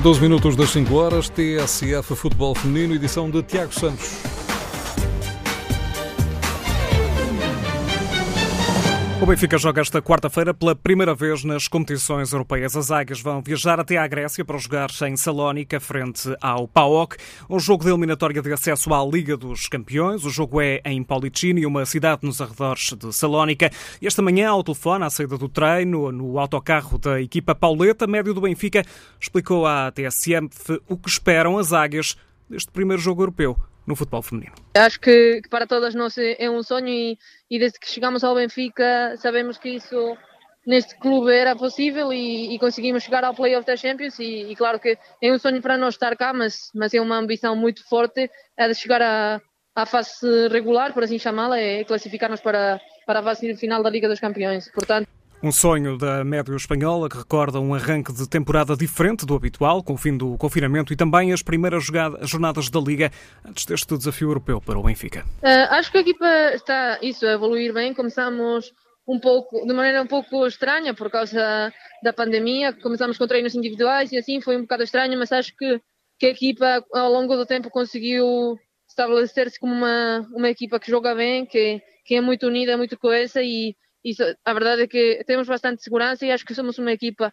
A 12 minutos das 5 horas, TSF Futebol Feminino, edição de Tiago Santos. O Benfica joga esta quarta-feira pela primeira vez nas competições europeias. As águias vão viajar até à Grécia para jogar em Salónica, frente ao PAOK. Um jogo de eliminatória de acesso à Liga dos Campeões. O jogo é em Paulicini, uma cidade nos arredores de Salónica. E esta manhã, ao telefone, à saída do treino, no autocarro da equipa Pauleta, médio do Benfica, explicou à TSM o que esperam as águias deste primeiro jogo europeu no futebol feminino. Acho que, que, para todas nós é, é um sonho e, e, desde que chegamos ao Benfica sabemos que isso neste clube era possível e, e conseguimos chegar ao Playoff da Champions e, e, claro que é um sonho para nós estar cá, mas, mas é uma ambição muito forte é de chegar à, à fase regular, por assim chamá-la, é classificar-nos para, para a fase final da Liga dos Campeões. Portanto, um sonho da médio espanhola que recorda um arranque de temporada diferente do habitual, com o fim do confinamento e também as primeiras jornadas da Liga antes deste desafio europeu para o Benfica. Uh, acho que a equipa está isso a evoluir bem. Começamos um pouco de maneira um pouco estranha por causa da pandemia. Começamos com treinos individuais e assim foi um bocado estranho, mas acho que, que a equipa ao longo do tempo conseguiu estabelecer-se como uma, uma equipa que joga bem, que, que é muito unida, muito coesa e isso, a verdade é que temos bastante segurança e acho que somos uma equipa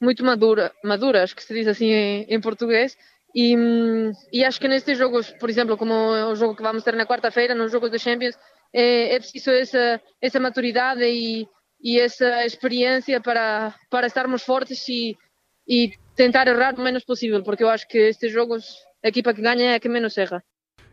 muito madura, madura acho que se diz assim em, em português, e, e, acho que nestes jogos, por exemplo, como o jogo que vamos ter na quarta-feira, nos jogos da Champions, é, é preciso essa, essa maturidade e, e essa experiência para, para estarmos fortes e, e tentar errar o menos possível, porque eu acho que estes jogos, a equipa que ganha é a que menos erra.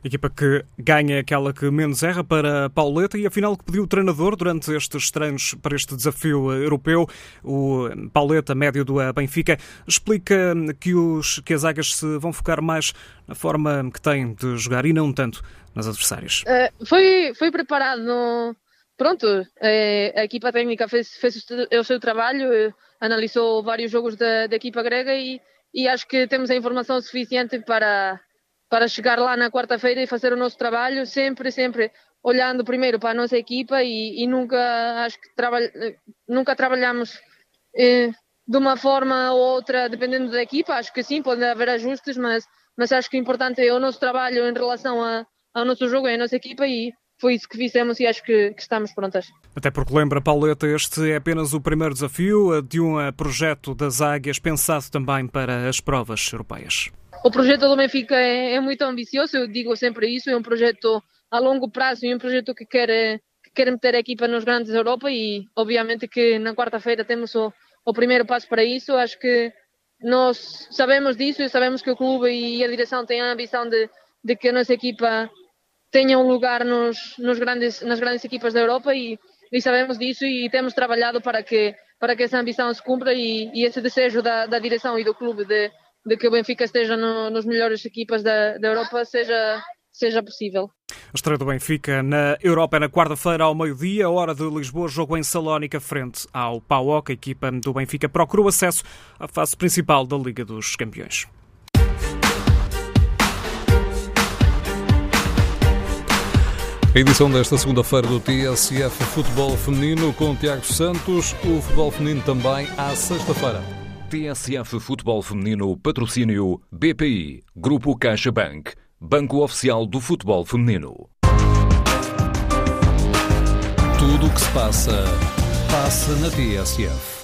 Equipa que ganha aquela que menos erra para Pauleta e afinal que pediu o treinador durante estes treinos para este desafio europeu, o Pauleta, médio do Benfica, explica que, os, que as águias se vão focar mais na forma que têm de jogar e não tanto nas adversárias. Uh, foi, foi preparado no... Pronto, eh, a equipa técnica fez, fez o seu trabalho, eh, analisou vários jogos da, da equipa grega e, e acho que temos a informação suficiente para, para chegar lá na quarta-feira e fazer o nosso trabalho, sempre, sempre olhando primeiro para a nossa equipa e, e nunca acho que trabalha, nunca trabalhamos eh, de uma forma ou outra dependendo da equipa. Acho que sim, pode haver ajustes, mas, mas acho que o importante é o nosso trabalho em relação a, ao nosso jogo e à nossa equipa e foi isso que fizemos e acho que, que, estamos prontas. Até porque lembra, Pauleta, este é apenas o primeiro desafio de um projeto das Águias pensado também para as provas europeias. O projeto do Benfica é, é, muito ambicioso, eu digo sempre isso, é um projeto a longo prazo e um projeto que quer, que quer meter a equipa nos grandes da Europa e obviamente que na quarta-feira temos o, o primeiro passo para isso, acho que nós sabemos disso e sabemos que o clube e a direção têm a ambição de, de que a nossa equipa tenha um lugar nos, nos grandes, nas grandes equipas da Europa e, e, sabemos disso e temos trabalhado para que, para que essa ambição se cumpra e, e esse desejo da, da direção e do clube de, de que o Benfica esteja no, nos melhores equipas da, da Europa seja, seja possível. A estreia do Benfica na Europa é na quarta-feira ao meio-dia, hora de Lisboa, jogo em Salónica frente ao PAOK. A equipa do Benfica procurou acesso à fase principal da Liga dos Campeões. A edição desta segunda-feira do TSF Futebol Feminino com Tiago Santos, o futebol feminino também à sexta-feira. TSF Futebol Feminino Patrocínio BPI, Grupo CaixaBank, Banco Oficial do Futebol Feminino. Tudo o que se passa, passa na TSF.